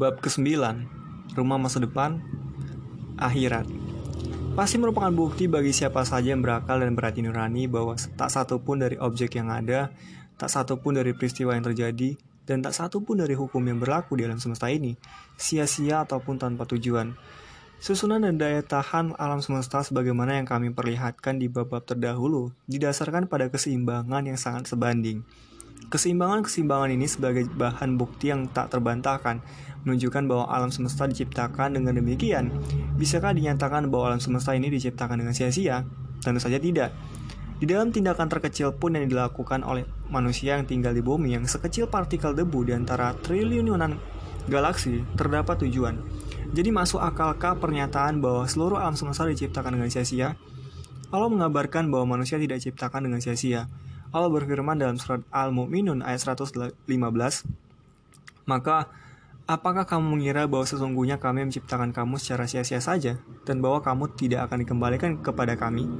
Bab ke-9 Rumah masa depan Akhirat Pasti merupakan bukti bagi siapa saja yang berakal dan berhati nurani bahwa tak satu pun dari objek yang ada, tak satu pun dari peristiwa yang terjadi, dan tak satu pun dari hukum yang berlaku di alam semesta ini, sia-sia ataupun tanpa tujuan. Susunan dan daya tahan alam semesta sebagaimana yang kami perlihatkan di bab-bab terdahulu didasarkan pada keseimbangan yang sangat sebanding. Keseimbangan-keseimbangan ini sebagai bahan bukti yang tak terbantahkan menunjukkan bahwa alam semesta diciptakan dengan demikian. Bisakah dinyatakan bahwa alam semesta ini diciptakan dengan sia-sia? Tentu saja tidak. Di dalam tindakan terkecil pun yang dilakukan oleh manusia yang tinggal di bumi yang sekecil partikel debu di antara triliunan galaksi terdapat tujuan. Jadi masuk akalkah pernyataan bahwa seluruh alam semesta diciptakan dengan sia-sia? Allah mengabarkan bahwa manusia tidak diciptakan dengan sia-sia. Allah berfirman dalam surat Al-Mu'minun ayat 115, Maka Apakah kamu mengira bahwa sesungguhnya kami menciptakan kamu secara sia-sia saja, dan bahwa kamu tidak akan dikembalikan kepada kami?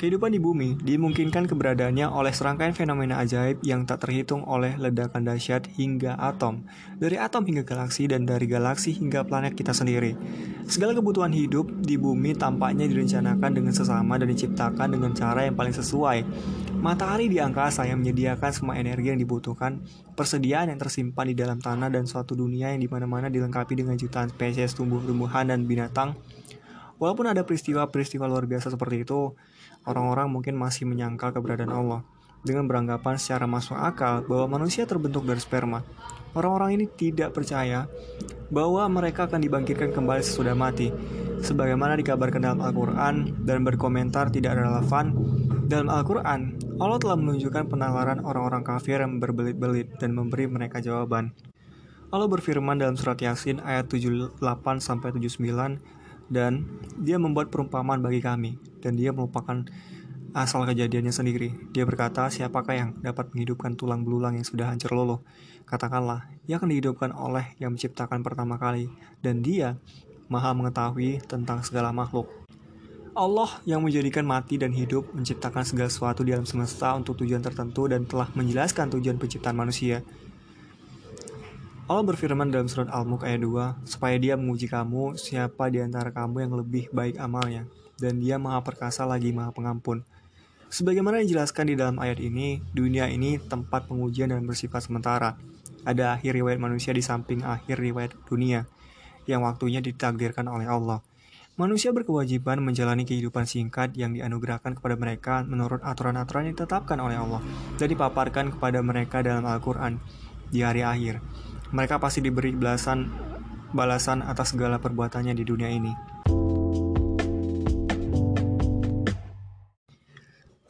Kehidupan di bumi dimungkinkan keberadaannya oleh serangkaian fenomena ajaib yang tak terhitung oleh ledakan dahsyat hingga atom, dari atom hingga galaksi dan dari galaksi hingga planet kita sendiri. Segala kebutuhan hidup di bumi tampaknya direncanakan dengan sesama dan diciptakan dengan cara yang paling sesuai, Matahari di angkasa yang menyediakan semua energi yang dibutuhkan, persediaan yang tersimpan di dalam tanah dan suatu dunia yang di mana-mana dilengkapi dengan jutaan spesies tumbuh-tumbuhan dan binatang. Walaupun ada peristiwa-peristiwa luar biasa seperti itu, orang-orang mungkin masih menyangkal keberadaan Allah dengan beranggapan secara masuk akal bahwa manusia terbentuk dari sperma. Orang-orang ini tidak percaya bahwa mereka akan dibangkitkan kembali sesudah mati, sebagaimana dikabarkan dalam Al-Quran dan berkomentar tidak relevan. Dalam Al-Quran, Allah telah menunjukkan penalaran orang-orang kafir yang berbelit-belit dan memberi mereka jawaban. Allah berfirman dalam surat Yasin ayat 78 sampai 79 dan dia membuat perumpamaan bagi kami dan dia merupakan asal kejadiannya sendiri. Dia berkata, siapakah yang dapat menghidupkan tulang belulang yang sudah hancur luluh? Katakanlah, ia akan dihidupkan oleh yang menciptakan pertama kali dan dia maha mengetahui tentang segala makhluk. Allah yang menjadikan mati dan hidup menciptakan segala sesuatu di alam semesta untuk tujuan tertentu dan telah menjelaskan tujuan penciptaan manusia. Allah berfirman dalam surat Al-Mulk ayat 2, supaya dia menguji kamu siapa di antara kamu yang lebih baik amalnya, dan dia maha perkasa lagi maha pengampun. Sebagaimana dijelaskan di dalam ayat ini, dunia ini tempat pengujian dan bersifat sementara. Ada akhir riwayat manusia di samping akhir riwayat dunia, yang waktunya ditakdirkan oleh Allah. Manusia berkewajiban menjalani kehidupan singkat yang dianugerahkan kepada mereka menurut aturan-aturan yang ditetapkan oleh Allah dan dipaparkan kepada mereka dalam Al-Quran di hari akhir. Mereka pasti diberi belasan balasan atas segala perbuatannya di dunia ini.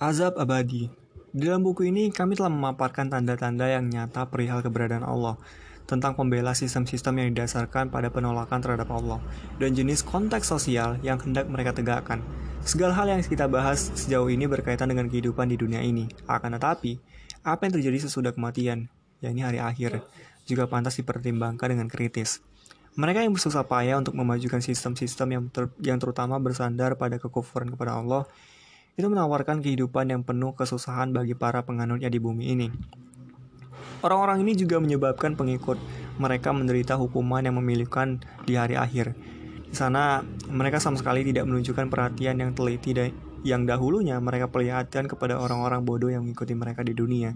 Azab abadi Di dalam buku ini, kami telah memaparkan tanda-tanda yang nyata perihal keberadaan Allah tentang pembela sistem-sistem yang didasarkan pada penolakan terhadap Allah dan jenis konteks sosial yang hendak mereka tegakkan. Segala hal yang kita bahas sejauh ini berkaitan dengan kehidupan di dunia ini. Akan tetapi, apa yang terjadi sesudah kematian, yakni hari akhir, juga pantas dipertimbangkan dengan kritis. Mereka yang bersusah payah untuk memajukan sistem-sistem yang, ter yang terutama bersandar pada kekufuran kepada Allah, itu menawarkan kehidupan yang penuh kesusahan bagi para penganutnya di bumi ini. Orang-orang ini juga menyebabkan pengikut mereka menderita hukuman yang memilihkan di hari akhir. Di sana, mereka sama sekali tidak menunjukkan perhatian yang teliti dan yang dahulunya mereka perlihatkan kepada orang-orang bodoh yang mengikuti mereka di dunia.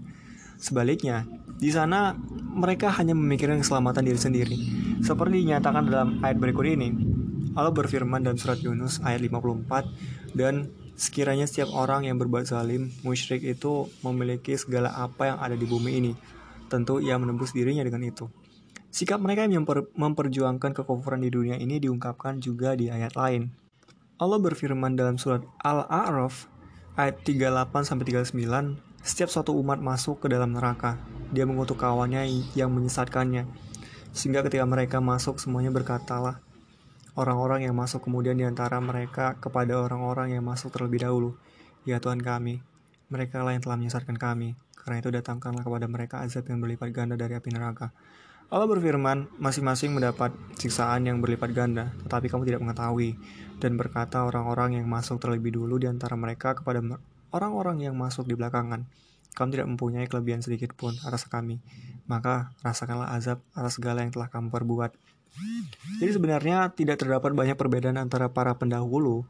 Sebaliknya, di sana mereka hanya memikirkan keselamatan diri sendiri. Seperti dinyatakan dalam ayat berikut ini, Allah berfirman dalam surat Yunus ayat 54, dan sekiranya setiap orang yang berbuat zalim, musyrik itu memiliki segala apa yang ada di bumi ini, Tentu ia menembus dirinya dengan itu. Sikap mereka yang memper memperjuangkan kekufuran di dunia ini diungkapkan juga di ayat lain. Allah berfirman dalam surat Al-A'raf ayat 38-39, setiap suatu umat masuk ke dalam neraka, dia mengutuk kawannya yang menyesatkannya. Sehingga ketika mereka masuk semuanya berkatalah, orang-orang yang masuk kemudian di antara mereka kepada orang-orang yang masuk terlebih dahulu. Ya Tuhan kami, mereka lah yang telah menyesatkan kami. Karena itu datangkanlah kepada mereka azab yang berlipat ganda dari api neraka. Allah berfirman, masing-masing mendapat siksaan yang berlipat ganda, tetapi kamu tidak mengetahui. Dan berkata orang-orang yang masuk terlebih dulu di antara mereka kepada orang-orang yang masuk di belakangan. Kamu tidak mempunyai kelebihan sedikit pun atas kami. Maka rasakanlah azab atas segala yang telah kamu perbuat. Jadi sebenarnya tidak terdapat banyak perbedaan antara para pendahulu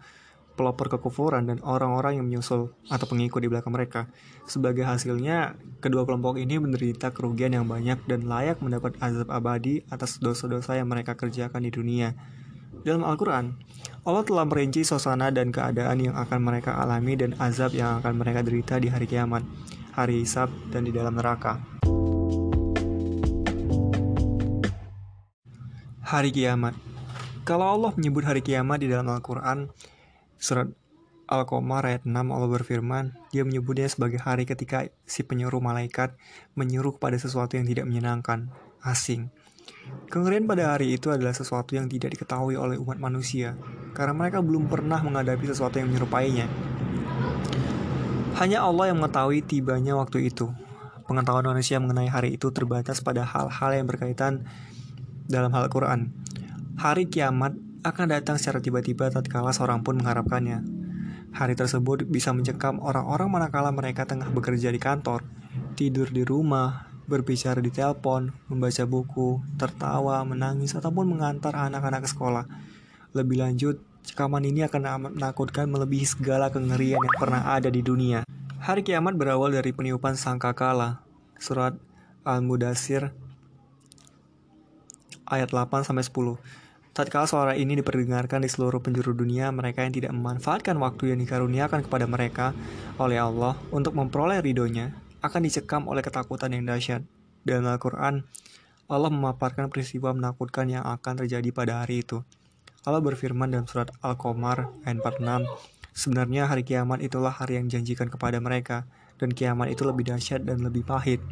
pelopor kekufuran dan orang-orang yang menyusul atau pengikut di belakang mereka. Sebagai hasilnya, kedua kelompok ini menderita kerugian yang banyak dan layak mendapat azab abadi atas dosa-dosa yang mereka kerjakan di dunia. Dalam Al-Quran, Allah telah merinci suasana dan keadaan yang akan mereka alami dan azab yang akan mereka derita di hari kiamat, hari hisab, dan di dalam neraka. Hari kiamat Kalau Allah menyebut hari kiamat di dalam Al-Quran, Surat Al-Qamar ayat 6 Allah berfirman, dia menyebutnya sebagai hari ketika si penyuruh malaikat menyuruh kepada sesuatu yang tidak menyenangkan, asing. Kengerian pada hari itu adalah sesuatu yang tidak diketahui oleh umat manusia, karena mereka belum pernah menghadapi sesuatu yang menyerupainya. Hanya Allah yang mengetahui tibanya waktu itu. Pengetahuan manusia mengenai hari itu terbatas pada hal-hal yang berkaitan dalam hal Quran. Hari kiamat akan datang secara tiba-tiba tatkala seorang pun mengharapkannya. Hari tersebut bisa mencekam orang-orang manakala mereka tengah bekerja di kantor, tidur di rumah, berbicara di telepon, membaca buku, tertawa, menangis, ataupun mengantar anak-anak ke sekolah. Lebih lanjut, cekaman ini akan menakutkan melebihi segala kengerian yang pernah ada di dunia. Hari kiamat berawal dari peniupan sangkakala. Surat Al-Mudasir ayat 8 sampai 10. Tatkala suara ini diperdengarkan di seluruh penjuru dunia, mereka yang tidak memanfaatkan waktu yang dikaruniakan kepada mereka oleh Allah untuk memperoleh ridhonya akan dicekam oleh ketakutan yang dahsyat. Dalam Al-Quran, Allah memaparkan peristiwa menakutkan yang akan terjadi pada hari itu. Allah berfirman dalam surat Al-Qamar ayat 46, Sebenarnya hari kiamat itulah hari yang janjikan kepada mereka, dan kiamat itu lebih dahsyat dan lebih pahit.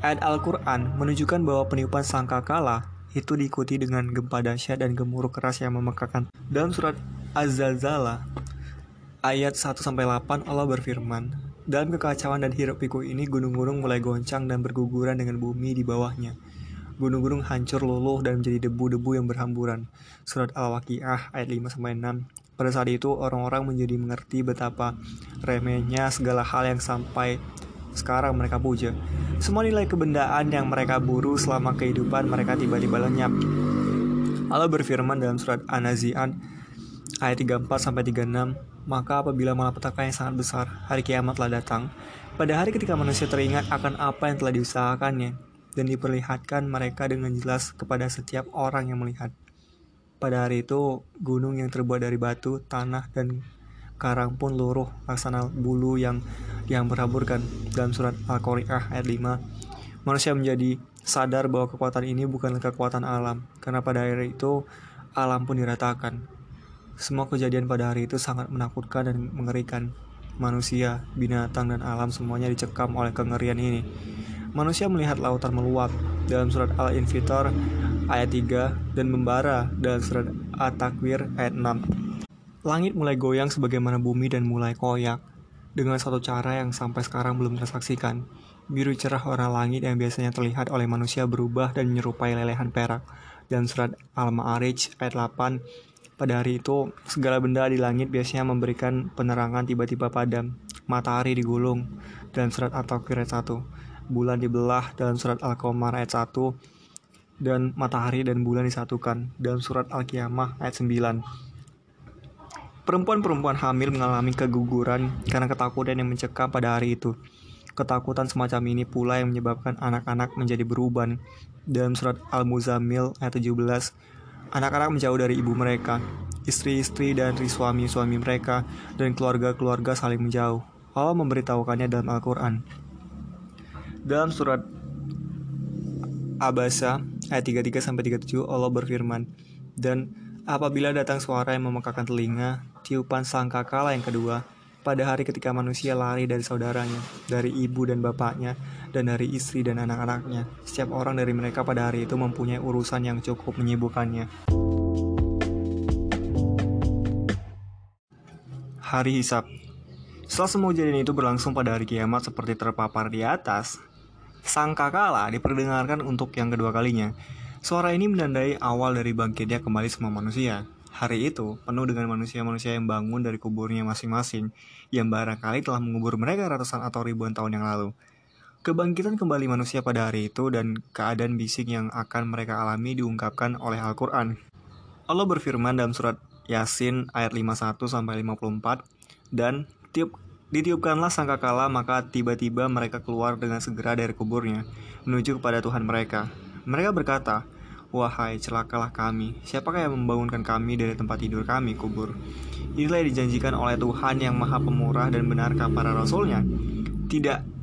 Ayat Al-Quran menunjukkan bahwa peniupan sangkakala itu diikuti dengan gempa dahsyat dan gemuruh keras yang memekakan. Dalam surat Az-Zalzalah ayat 1 8 Allah berfirman, "Dalam kekacauan dan hiruk pikuk ini gunung-gunung mulai goncang dan berguguran dengan bumi di bawahnya. Gunung-gunung hancur luluh dan menjadi debu-debu yang berhamburan." Surat Al-Waqiah ayat 5 6. Pada saat itu orang-orang menjadi mengerti betapa remehnya segala hal yang sampai sekarang mereka puja. Semua nilai kebendaan yang mereka buru selama kehidupan mereka tiba-tiba lenyap. Allah berfirman dalam surat An-Nazi'at ayat 34 sampai 36, maka apabila malapetaka yang sangat besar, hari kiamat telah datang, pada hari ketika manusia teringat akan apa yang telah diusahakannya dan diperlihatkan mereka dengan jelas kepada setiap orang yang melihat. Pada hari itu, gunung yang terbuat dari batu, tanah, dan karang pun luruh laksana bulu yang yang berhamburkan dalam surat Al-Qari'ah ayat 5. Manusia menjadi sadar bahwa kekuatan ini bukanlah kekuatan alam, karena pada hari itu alam pun diratakan. Semua kejadian pada hari itu sangat menakutkan dan mengerikan. Manusia, binatang, dan alam semuanya dicekam oleh kengerian ini. Manusia melihat lautan meluap dalam surat Al-Infitar ayat 3 dan membara dalam surat At-Takwir ayat 6. Langit mulai goyang sebagaimana bumi dan mulai koyak dengan satu cara yang sampai sekarang belum tersaksikan. Biru cerah warna langit yang biasanya terlihat oleh manusia berubah dan menyerupai lelehan perak. Dan surat Al-Ma'arij ayat 8, pada hari itu segala benda di langit biasanya memberikan penerangan tiba-tiba padam. Matahari digulung dalam surat At-Takwir ayat 1. Bulan dibelah dalam surat Al-Qamar ayat 1 dan matahari dan bulan disatukan dalam surat Al-Qiyamah ayat 9. Perempuan-perempuan hamil mengalami keguguran karena ketakutan yang mencekam pada hari itu. Ketakutan semacam ini pula yang menyebabkan anak-anak menjadi beruban. Dalam surat Al-Muzammil ayat 17, anak-anak menjauh dari ibu mereka, istri-istri dan suami-suami mereka, dan keluarga-keluarga saling menjauh. Allah memberitahukannya dalam Al-Quran. Dalam surat Abasa ayat 33-37 Allah berfirman, Dan apabila datang suara yang memekakan telinga, tiupan sangkakala yang kedua, pada hari ketika manusia lari dari saudaranya, dari ibu dan bapaknya, dan dari istri dan anak-anaknya. Setiap orang dari mereka pada hari itu mempunyai urusan yang cukup menyibukkannya. Hari Hisab Setelah semua kejadian itu berlangsung pada hari kiamat seperti terpapar di atas, sangkakala diperdengarkan untuk yang kedua kalinya. Suara ini menandai awal dari bangkitnya kembali semua manusia. Hari itu penuh dengan manusia-manusia yang bangun dari kuburnya masing-masing, yang barangkali telah mengubur mereka ratusan atau ribuan tahun yang lalu. Kebangkitan kembali manusia pada hari itu dan keadaan bising yang akan mereka alami diungkapkan oleh Al-Quran. Allah berfirman dalam surat Yasin ayat 51 sampai 54 dan tiup ditiupkanlah sangkakala maka tiba-tiba mereka keluar dengan segera dari kuburnya menuju kepada Tuhan mereka. Mereka berkata, Wahai celakalah kami, siapakah yang membangunkan kami dari tempat tidur kami, kubur? Inilah yang dijanjikan oleh Tuhan yang maha pemurah dan benarkah para rasulnya? Tidak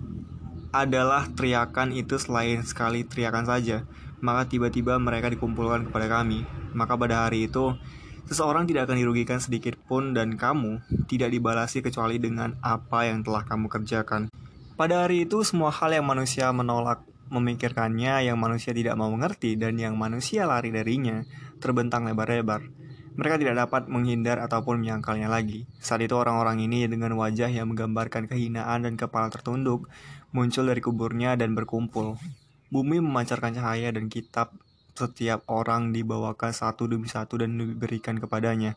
adalah teriakan itu selain sekali teriakan saja. Maka tiba-tiba mereka dikumpulkan kepada kami. Maka pada hari itu, seseorang tidak akan dirugikan sedikit pun dan kamu tidak dibalasi kecuali dengan apa yang telah kamu kerjakan. Pada hari itu, semua hal yang manusia menolak memikirkannya, yang manusia tidak mau mengerti, dan yang manusia lari darinya, terbentang lebar-lebar. Mereka tidak dapat menghindar ataupun menyangkalnya lagi. Saat itu orang-orang ini dengan wajah yang menggambarkan kehinaan dan kepala tertunduk muncul dari kuburnya dan berkumpul. Bumi memancarkan cahaya dan kitab setiap orang dibawakan satu demi satu dan diberikan kepadanya.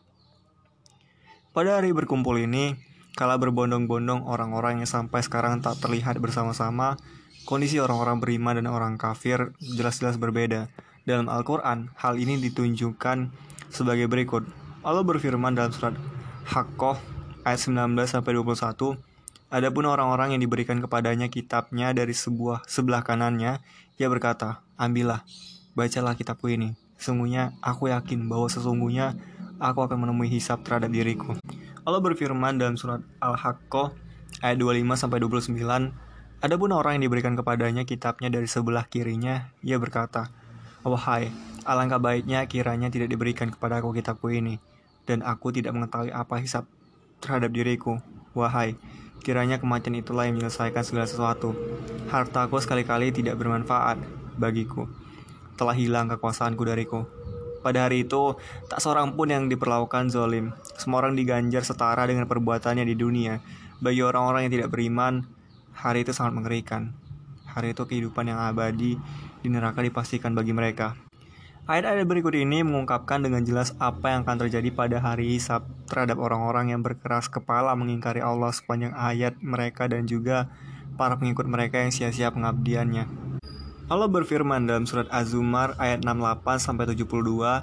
Pada hari berkumpul ini, kala berbondong-bondong orang-orang yang sampai sekarang tak terlihat bersama-sama, kondisi orang-orang beriman dan orang kafir jelas-jelas berbeda. Dalam Al-Quran, hal ini ditunjukkan sebagai berikut. Allah berfirman dalam surat Haqqah ayat 19 sampai 21, Adapun orang-orang yang diberikan kepadanya kitabnya dari sebuah sebelah kanannya, ia berkata, Ambillah, bacalah kitabku ini. Sesungguhnya aku yakin bahwa sesungguhnya aku akan menemui hisab terhadap diriku. Allah berfirman dalam surat Al-Haqqah ayat 25 sampai 29, Adapun orang yang diberikan kepadanya kitabnya dari sebelah kirinya, ia berkata, Wahai, alangkah baiknya kiranya tidak diberikan kepada aku kitabku ini, dan aku tidak mengetahui apa hisab terhadap diriku. Wahai, Kiranya kematian itulah yang menyelesaikan segala sesuatu. Hartaku sekali-kali tidak bermanfaat bagiku. Telah hilang kekuasaanku dariku. Pada hari itu, tak seorang pun yang diperlakukan zolim. Semua orang diganjar setara dengan perbuatannya di dunia. Bagi orang-orang yang tidak beriman, hari itu sangat mengerikan. Hari itu kehidupan yang abadi di neraka dipastikan bagi mereka. Ayat-ayat berikut ini mengungkapkan dengan jelas apa yang akan terjadi pada hari hisab terhadap orang-orang yang berkeras kepala mengingkari Allah sepanjang ayat mereka dan juga para pengikut mereka yang sia-sia pengabdiannya. Allah berfirman dalam surat Az-Zumar ayat 68 sampai 72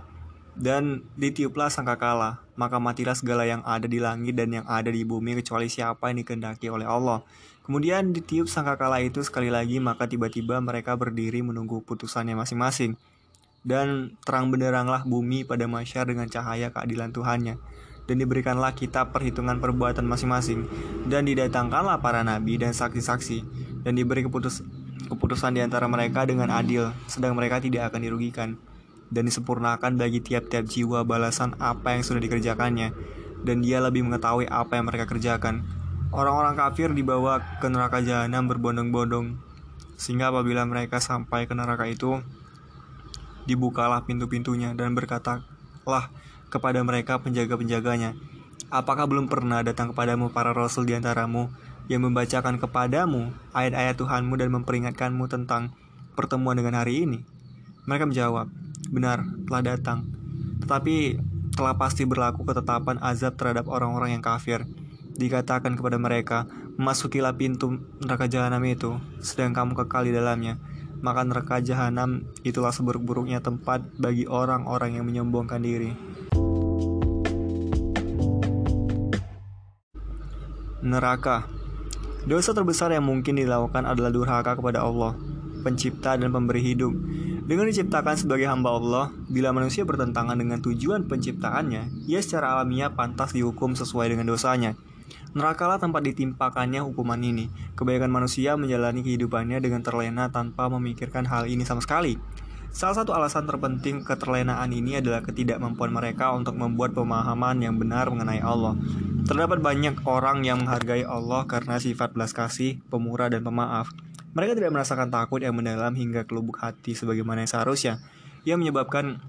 dan ditiuplah sangkakala, maka matilah segala yang ada di langit dan yang ada di bumi kecuali siapa yang dikehendaki oleh Allah. Kemudian ditiup sangkakala itu sekali lagi, maka tiba-tiba mereka berdiri menunggu putusannya masing-masing dan terang benderanglah bumi pada masyar dengan cahaya keadilan Tuhannya. Dan diberikanlah kitab perhitungan perbuatan masing-masing. Dan didatangkanlah para nabi dan saksi-saksi. Dan diberi keputus keputusan di antara mereka dengan adil sedang mereka tidak akan dirugikan. Dan disempurnakan bagi tiap-tiap jiwa balasan apa yang sudah dikerjakannya. Dan dia lebih mengetahui apa yang mereka kerjakan. Orang-orang kafir dibawa ke neraka jahanam berbondong-bondong. Sehingga apabila mereka sampai ke neraka itu dibukalah pintu-pintunya dan berkatalah kepada mereka penjaga-penjaganya, Apakah belum pernah datang kepadamu para rasul di antaramu yang membacakan kepadamu ayat-ayat Tuhanmu dan memperingatkanmu tentang pertemuan dengan hari ini? Mereka menjawab, benar, telah datang. Tetapi telah pasti berlaku ketetapan azab terhadap orang-orang yang kafir. Dikatakan kepada mereka, masukilah pintu neraka jahanam itu, sedang kamu kekal di dalamnya maka neraka jahanam itulah seburuk-buruknya tempat bagi orang-orang yang menyombongkan diri. Neraka Dosa terbesar yang mungkin dilakukan adalah durhaka kepada Allah, pencipta dan pemberi hidup. Dengan diciptakan sebagai hamba Allah, bila manusia bertentangan dengan tujuan penciptaannya, ia secara alamiah pantas dihukum sesuai dengan dosanya. Nerakalah tempat ditimpakannya hukuman ini. Kebanyakan manusia menjalani kehidupannya dengan terlena tanpa memikirkan hal ini sama sekali. Salah satu alasan terpenting keterlenaan ini adalah ketidakmampuan mereka untuk membuat pemahaman yang benar mengenai Allah. Terdapat banyak orang yang menghargai Allah karena sifat belas kasih, pemurah, dan pemaaf. Mereka tidak merasakan takut yang mendalam hingga ke lubuk hati sebagaimana yang seharusnya. Ia menyebabkan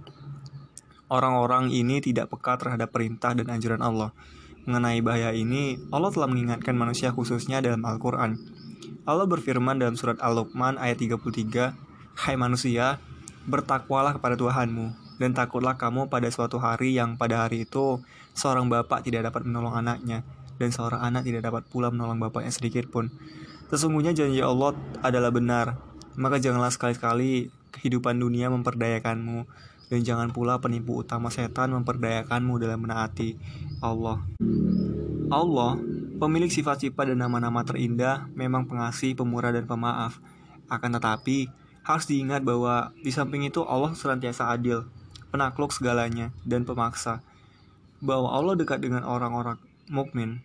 orang-orang ini tidak peka terhadap perintah dan anjuran Allah. Mengenai bahaya ini, Allah telah mengingatkan manusia khususnya dalam Al-Quran. Allah berfirman dalam surat Al-Luqman ayat 33, Hai manusia, bertakwalah kepada Tuhanmu, dan takutlah kamu pada suatu hari yang pada hari itu seorang bapak tidak dapat menolong anaknya, dan seorang anak tidak dapat pula menolong bapaknya sedikit pun. Sesungguhnya janji Allah adalah benar, maka janganlah sekali-kali kehidupan dunia memperdayakanmu, dan jangan pula penipu utama setan memperdayakanmu dalam menaati Allah. Allah, pemilik sifat-sifat dan nama-nama terindah, memang pengasih, pemurah, dan pemaaf. Akan tetapi, harus diingat bahwa di samping itu Allah senantiasa adil, penakluk segalanya, dan pemaksa. Bahwa Allah dekat dengan orang-orang mukmin,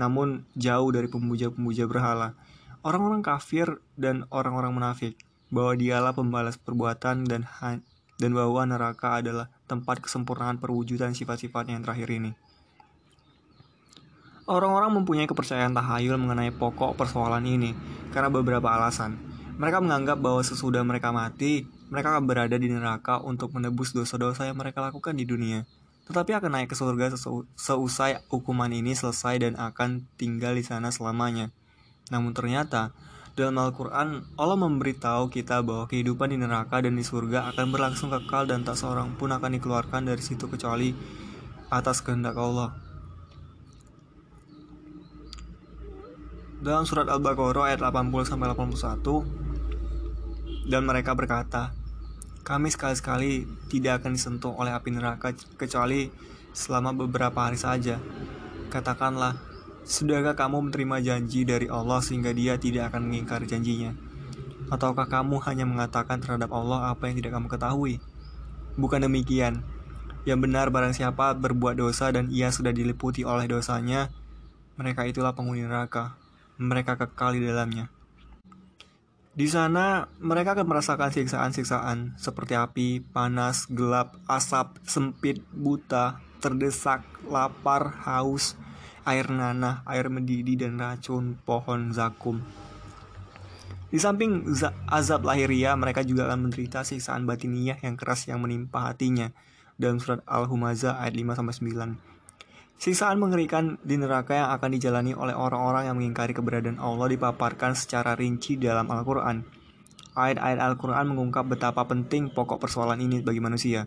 namun jauh dari pemuja-pemuja berhala, orang-orang kafir dan orang-orang munafik. Bahwa dialah pembalas perbuatan dan dan bahwa neraka adalah tempat kesempurnaan perwujudan sifat-sifat yang terakhir ini. Orang-orang mempunyai kepercayaan tahayul mengenai pokok persoalan ini karena beberapa alasan. Mereka menganggap bahwa sesudah mereka mati, mereka akan berada di neraka untuk menebus dosa-dosa yang mereka lakukan di dunia. Tetapi akan naik ke surga seusai hukuman ini selesai dan akan tinggal di sana selamanya. Namun ternyata, dalam Al-Quran, Allah memberitahu kita bahwa kehidupan di neraka dan di surga akan berlangsung kekal dan tak seorang pun akan dikeluarkan dari situ kecuali atas kehendak Allah. Dalam surat Al-Baqarah ayat 80-81, dan mereka berkata, kami sekali-sekali tidak akan disentuh oleh api neraka kecuali selama beberapa hari saja. Katakanlah, sudahkah kamu menerima janji dari Allah sehingga dia tidak akan mengingkari janjinya? Ataukah kamu hanya mengatakan terhadap Allah apa yang tidak kamu ketahui? Bukan demikian. Yang benar barang siapa berbuat dosa dan ia sudah diliputi oleh dosanya, mereka itulah penghuni neraka. Mereka kekal di dalamnya. Di sana, mereka akan merasakan siksaan-siksaan seperti api, panas, gelap, asap, sempit, buta, terdesak, lapar, haus, air nanah, air mendidih, dan racun pohon zakum. Di samping azab lahiriah, mereka juga akan menderita siksaan batiniah yang keras yang menimpa hatinya dalam surat Al-Humazah ayat 5-9. Siksaan mengerikan di neraka yang akan dijalani oleh orang-orang yang mengingkari keberadaan Allah dipaparkan secara rinci dalam Al-Quran. Ayat-ayat Al-Quran mengungkap betapa penting pokok persoalan ini bagi manusia.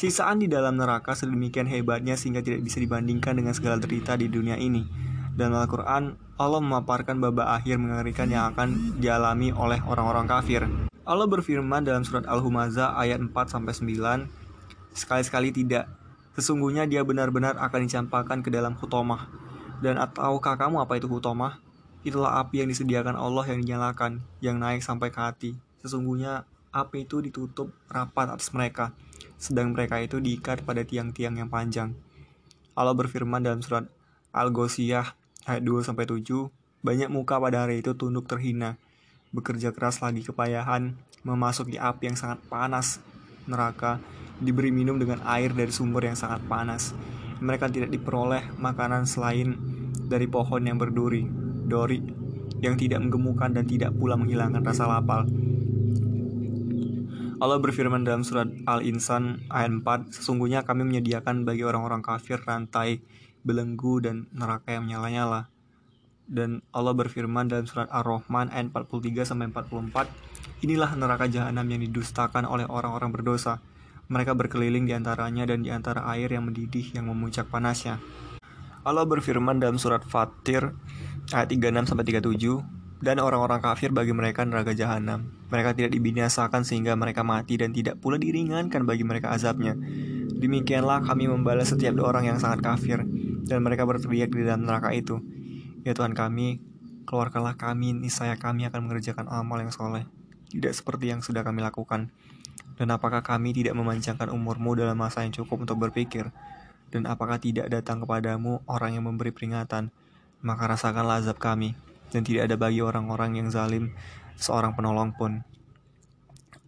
Siksaan di dalam neraka sedemikian hebatnya sehingga tidak bisa dibandingkan dengan segala derita di dunia ini. Dalam Al-Quran, Allah memaparkan babak akhir mengerikan yang akan dialami oleh orang-orang kafir. Allah berfirman dalam surat Al-Humazah ayat 4-9, Sekali-sekali tidak, Sesungguhnya dia benar-benar akan dicampakkan ke dalam hutomah. Dan ataukah kamu apa itu hutomah? Itulah api yang disediakan Allah yang dinyalakan, yang naik sampai ke hati. Sesungguhnya api itu ditutup rapat atas mereka, sedang mereka itu diikat pada tiang-tiang yang panjang. Allah berfirman dalam surat Al-Gosiyah ayat 2-7, banyak muka pada hari itu tunduk terhina, bekerja keras lagi kepayahan, memasuki api yang sangat panas, neraka, diberi minum dengan air dari sumber yang sangat panas. Mereka tidak diperoleh makanan selain dari pohon yang berduri, dori, yang tidak menggemukkan dan tidak pula menghilangkan rasa lapar. Allah berfirman dalam surat Al-Insan ayat 4, Sesungguhnya kami menyediakan bagi orang-orang kafir rantai, belenggu, dan neraka yang menyala-nyala. Dan Allah berfirman dalam surat Ar-Rahman ayat 43-44, Inilah neraka jahanam yang didustakan oleh orang-orang berdosa. Mereka berkeliling di antaranya dan di antara air yang mendidih yang memuncak panasnya. Allah berfirman dalam surat Fatir ayat 36 sampai 37, dan orang-orang kafir bagi mereka neraka jahanam. Mereka tidak dibinasakan sehingga mereka mati dan tidak pula diringankan bagi mereka azabnya. Demikianlah kami membalas setiap orang yang sangat kafir dan mereka berteriak di dalam neraka itu. Ya Tuhan kami, keluarkanlah kami, niscaya kami akan mengerjakan amal yang soleh. Tidak seperti yang sudah kami lakukan. Dan apakah kami tidak memanjangkan umurmu dalam masa yang cukup untuk berpikir? Dan apakah tidak datang kepadamu orang yang memberi peringatan? Maka rasakanlah azab kami, dan tidak ada bagi orang-orang yang zalim seorang penolong pun.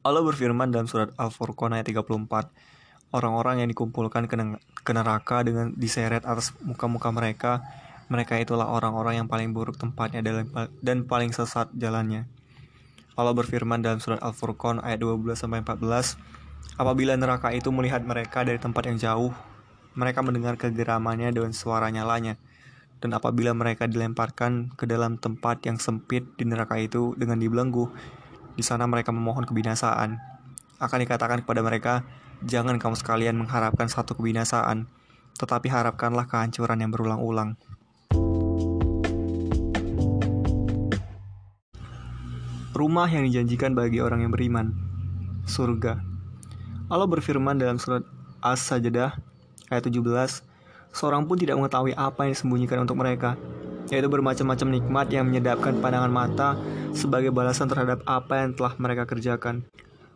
Allah berfirman dalam surat Al-Furqan ayat 34, Orang-orang yang dikumpulkan ke neraka dengan diseret atas muka-muka mereka, mereka itulah orang-orang yang paling buruk tempatnya dan paling sesat jalannya. Allah berfirman dalam surat Al-Furqan ayat 12 sampai 14, apabila neraka itu melihat mereka dari tempat yang jauh, mereka mendengar kegeramannya dan suara nyalanya. Dan apabila mereka dilemparkan ke dalam tempat yang sempit di neraka itu dengan dibelenggu, di sana mereka memohon kebinasaan. Akan dikatakan kepada mereka, jangan kamu sekalian mengharapkan satu kebinasaan, tetapi harapkanlah kehancuran yang berulang-ulang. rumah yang dijanjikan bagi orang yang beriman, surga. Allah berfirman dalam surat As-Sajdah ayat 17, seorang pun tidak mengetahui apa yang disembunyikan untuk mereka, yaitu bermacam-macam nikmat yang menyedapkan pandangan mata sebagai balasan terhadap apa yang telah mereka kerjakan.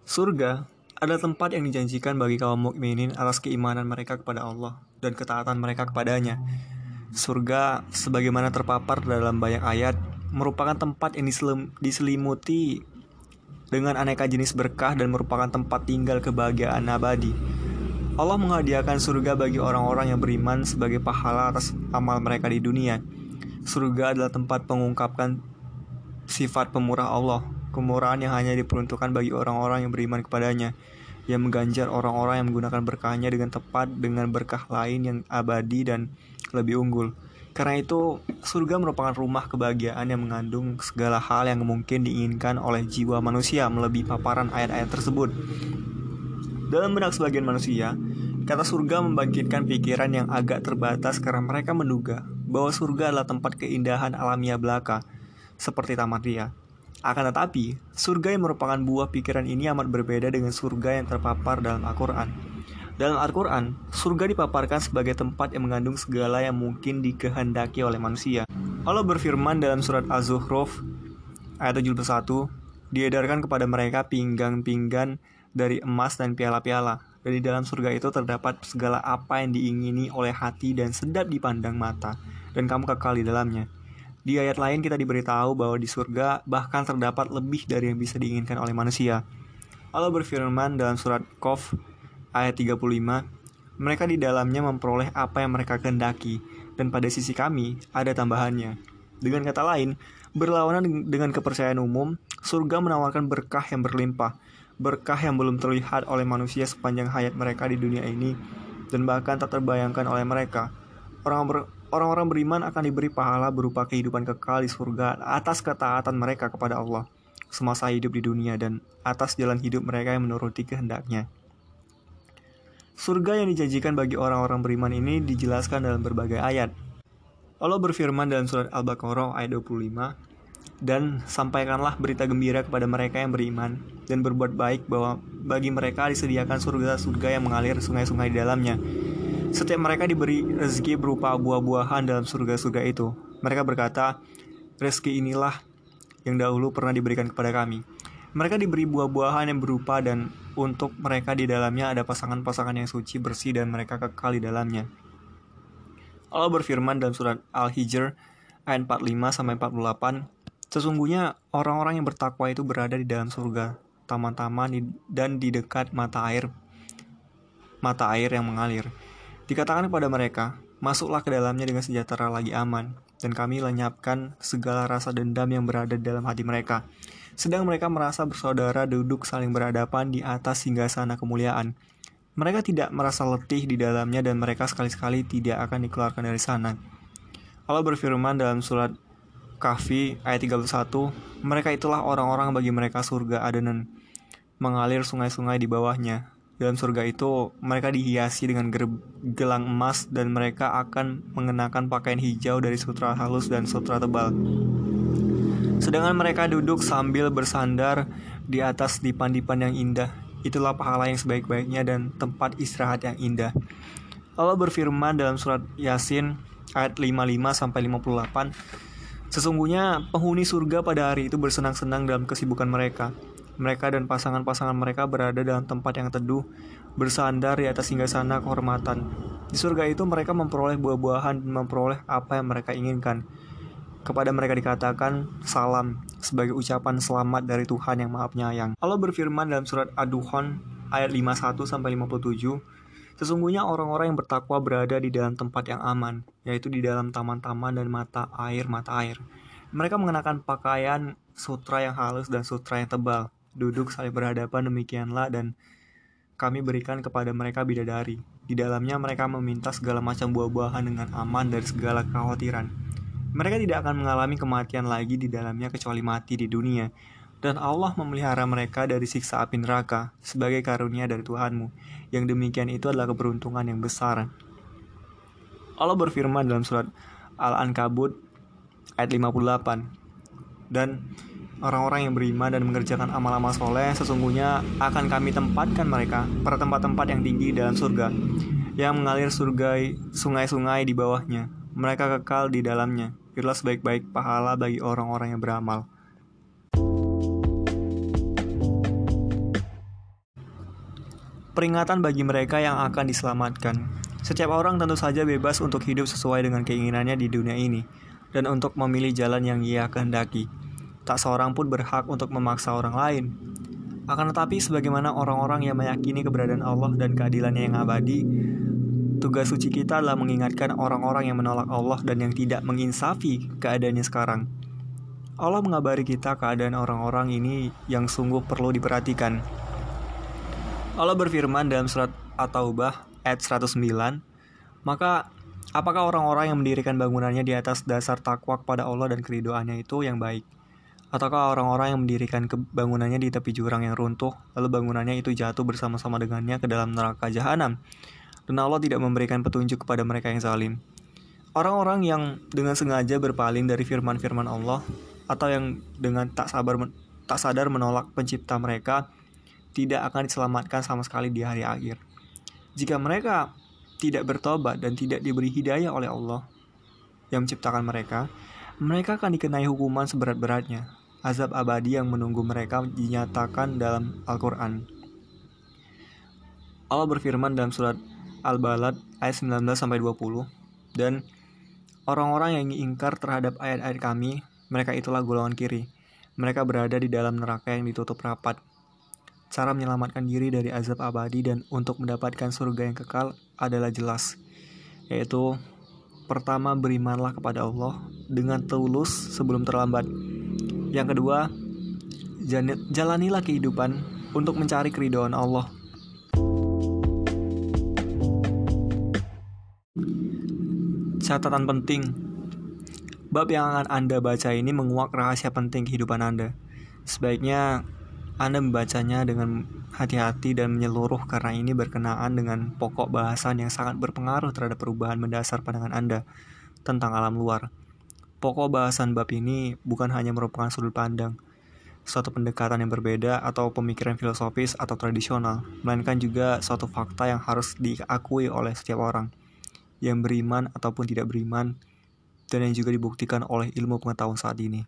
Surga adalah tempat yang dijanjikan bagi kaum mukminin atas keimanan mereka kepada Allah dan ketaatan mereka kepadanya. Surga, sebagaimana terpapar dalam banyak ayat, merupakan tempat yang diselimuti dengan aneka jenis berkah dan merupakan tempat tinggal kebahagiaan abadi. Allah menghadiahkan surga bagi orang-orang yang beriman sebagai pahala atas amal mereka di dunia. Surga adalah tempat pengungkapkan sifat pemurah Allah, kemurahan yang hanya diperuntukkan bagi orang-orang yang beriman kepadanya, yang mengganjar orang-orang yang menggunakan berkahnya dengan tepat dengan berkah lain yang abadi dan lebih unggul. Karena itu, surga merupakan rumah kebahagiaan yang mengandung segala hal yang mungkin diinginkan oleh jiwa manusia melebihi paparan ayat-ayat tersebut. Dalam benak sebagian manusia, kata surga membangkitkan pikiran yang agak terbatas karena mereka menduga bahwa surga adalah tempat keindahan alamiah belaka, seperti taman ria. Akan tetapi, surga yang merupakan buah pikiran ini amat berbeda dengan surga yang terpapar dalam Al-Quran. Dalam Al-Quran, surga dipaparkan sebagai tempat yang mengandung segala yang mungkin dikehendaki oleh manusia. Allah berfirman dalam surat Az-Zukhruf ayat 71, diedarkan kepada mereka pinggang-pinggan dari emas dan piala-piala. Dan di dalam surga itu terdapat segala apa yang diingini oleh hati dan sedap dipandang mata, dan kamu kekal di dalamnya. Di ayat lain kita diberitahu bahwa di surga bahkan terdapat lebih dari yang bisa diinginkan oleh manusia. Allah berfirman dalam surat Qaf ayat 35, mereka di dalamnya memperoleh apa yang mereka kehendaki, dan pada sisi kami ada tambahannya. Dengan kata lain, berlawanan dengan kepercayaan umum, surga menawarkan berkah yang berlimpah, berkah yang belum terlihat oleh manusia sepanjang hayat mereka di dunia ini, dan bahkan tak terbayangkan oleh mereka. Orang ber, orang-orang beriman akan diberi pahala berupa kehidupan kekal di surga atas ketaatan mereka kepada Allah semasa hidup di dunia dan atas jalan hidup mereka yang menuruti kehendaknya. Surga yang dijanjikan bagi orang-orang beriman ini dijelaskan dalam berbagai ayat. Allah berfirman dalam surat Al-Baqarah ayat 25, dan sampaikanlah berita gembira kepada mereka yang beriman dan berbuat baik bahwa bagi mereka disediakan surga-surga yang mengalir sungai-sungai di dalamnya. Setiap mereka diberi rezeki berupa buah-buahan dalam surga-surga itu. Mereka berkata, rezeki inilah yang dahulu pernah diberikan kepada kami. Mereka diberi buah-buahan yang berupa dan untuk mereka di dalamnya ada pasangan-pasangan yang suci, bersih, dan mereka kekal di dalamnya. Allah berfirman dalam surat Al-Hijr ayat 45 sampai 48, Sesungguhnya orang-orang yang bertakwa itu berada di dalam surga, taman-taman dan di dekat mata air mata air yang mengalir. Dikatakan kepada mereka, masuklah ke dalamnya dengan sejahtera lagi aman, dan kami lenyapkan segala rasa dendam yang berada dalam hati mereka sedang mereka merasa bersaudara duduk saling berhadapan di atas hingga sana kemuliaan. Mereka tidak merasa letih di dalamnya dan mereka sekali-sekali tidak akan dikeluarkan dari sana. Allah berfirman dalam surat Kahfi ayat 31, mereka itulah orang-orang bagi mereka surga Adenan, mengalir sungai-sungai di bawahnya. Dalam surga itu, mereka dihiasi dengan gelang emas dan mereka akan mengenakan pakaian hijau dari sutra halus dan sutra tebal. Sedangkan mereka duduk sambil bersandar di atas dipan-dipan yang indah. Itulah pahala yang sebaik-baiknya dan tempat istirahat yang indah. Allah berfirman dalam surat Yasin ayat 55 sampai 58, Sesungguhnya penghuni surga pada hari itu bersenang-senang dalam kesibukan mereka. Mereka dan pasangan-pasangan mereka berada dalam tempat yang teduh, bersandar di atas hingga sana kehormatan. Di surga itu mereka memperoleh buah-buahan dan memperoleh apa yang mereka inginkan. Kepada mereka dikatakan salam sebagai ucapan selamat dari Tuhan yang Maha Penyayang. Allah berfirman dalam surat Ad-Duhan ayat 51 sampai 57, Sesungguhnya orang-orang yang bertakwa berada di dalam tempat yang aman, yaitu di dalam taman-taman dan mata air-mata air. Mereka mengenakan pakaian sutra yang halus dan sutra yang tebal, duduk saling berhadapan demikianlah dan kami berikan kepada mereka bidadari. Di dalamnya mereka meminta segala macam buah-buahan dengan aman dari segala kekhawatiran. Mereka tidak akan mengalami kematian lagi di dalamnya kecuali mati di dunia. Dan Allah memelihara mereka dari siksa api neraka sebagai karunia dari Tuhanmu. Yang demikian itu adalah keberuntungan yang besar. Allah berfirman dalam surat Al-Ankabut ayat 58. Dan Orang-orang yang beriman dan mengerjakan amal-amal soleh sesungguhnya akan kami tempatkan mereka pada tempat-tempat yang tinggi dalam surga yang mengalir surgai sungai-sungai di bawahnya. Mereka kekal di dalamnya. Itulah sebaik-baik pahala bagi orang-orang yang beramal. Peringatan bagi mereka yang akan diselamatkan. Setiap orang tentu saja bebas untuk hidup sesuai dengan keinginannya di dunia ini dan untuk memilih jalan yang ia kehendaki. Tak seorang pun berhak untuk memaksa orang lain. Akan tetapi sebagaimana orang-orang yang meyakini keberadaan Allah dan keadilannya yang abadi, tugas suci kita adalah mengingatkan orang-orang yang menolak Allah dan yang tidak menginsafi keadaannya sekarang. Allah mengabari kita keadaan orang-orang ini yang sungguh perlu diperhatikan. Allah berfirman dalam surat At-Taubah ayat 109, maka apakah orang-orang yang mendirikan bangunannya di atas dasar takwa kepada Allah dan keridoannya itu yang baik? Ataukah orang-orang yang mendirikan bangunannya di tepi jurang yang runtuh, lalu bangunannya itu jatuh bersama-sama dengannya ke dalam neraka jahanam? Dan Allah tidak memberikan petunjuk kepada mereka yang zalim. Orang-orang yang dengan sengaja berpaling dari firman-firman Allah, atau yang dengan tak sabar tak sadar menolak pencipta mereka, tidak akan diselamatkan sama sekali di hari akhir. Jika mereka tidak bertobat dan tidak diberi hidayah oleh Allah yang menciptakan mereka, mereka akan dikenai hukuman seberat-beratnya. Azab abadi yang menunggu mereka dinyatakan dalam Al-Quran. Allah berfirman dalam surat Al-Balad ayat 19 20 dan orang-orang yang ingkar terhadap ayat-ayat kami, mereka itulah golongan kiri. Mereka berada di dalam neraka yang ditutup rapat Cara menyelamatkan diri dari azab abadi dan untuk mendapatkan surga yang kekal adalah jelas, yaitu pertama berimanlah kepada Allah dengan tulus sebelum terlambat. Yang kedua, jalanilah kehidupan untuk mencari keridhaan Allah. Catatan penting Bab yang akan Anda baca ini menguak rahasia penting kehidupan Anda. Sebaiknya anda membacanya dengan hati-hati dan menyeluruh karena ini berkenaan dengan pokok bahasan yang sangat berpengaruh terhadap perubahan mendasar pandangan Anda tentang alam luar. Pokok bahasan bab ini bukan hanya merupakan sudut pandang, suatu pendekatan yang berbeda atau pemikiran filosofis atau tradisional, melainkan juga suatu fakta yang harus diakui oleh setiap orang yang beriman ataupun tidak beriman dan yang juga dibuktikan oleh ilmu pengetahuan saat ini.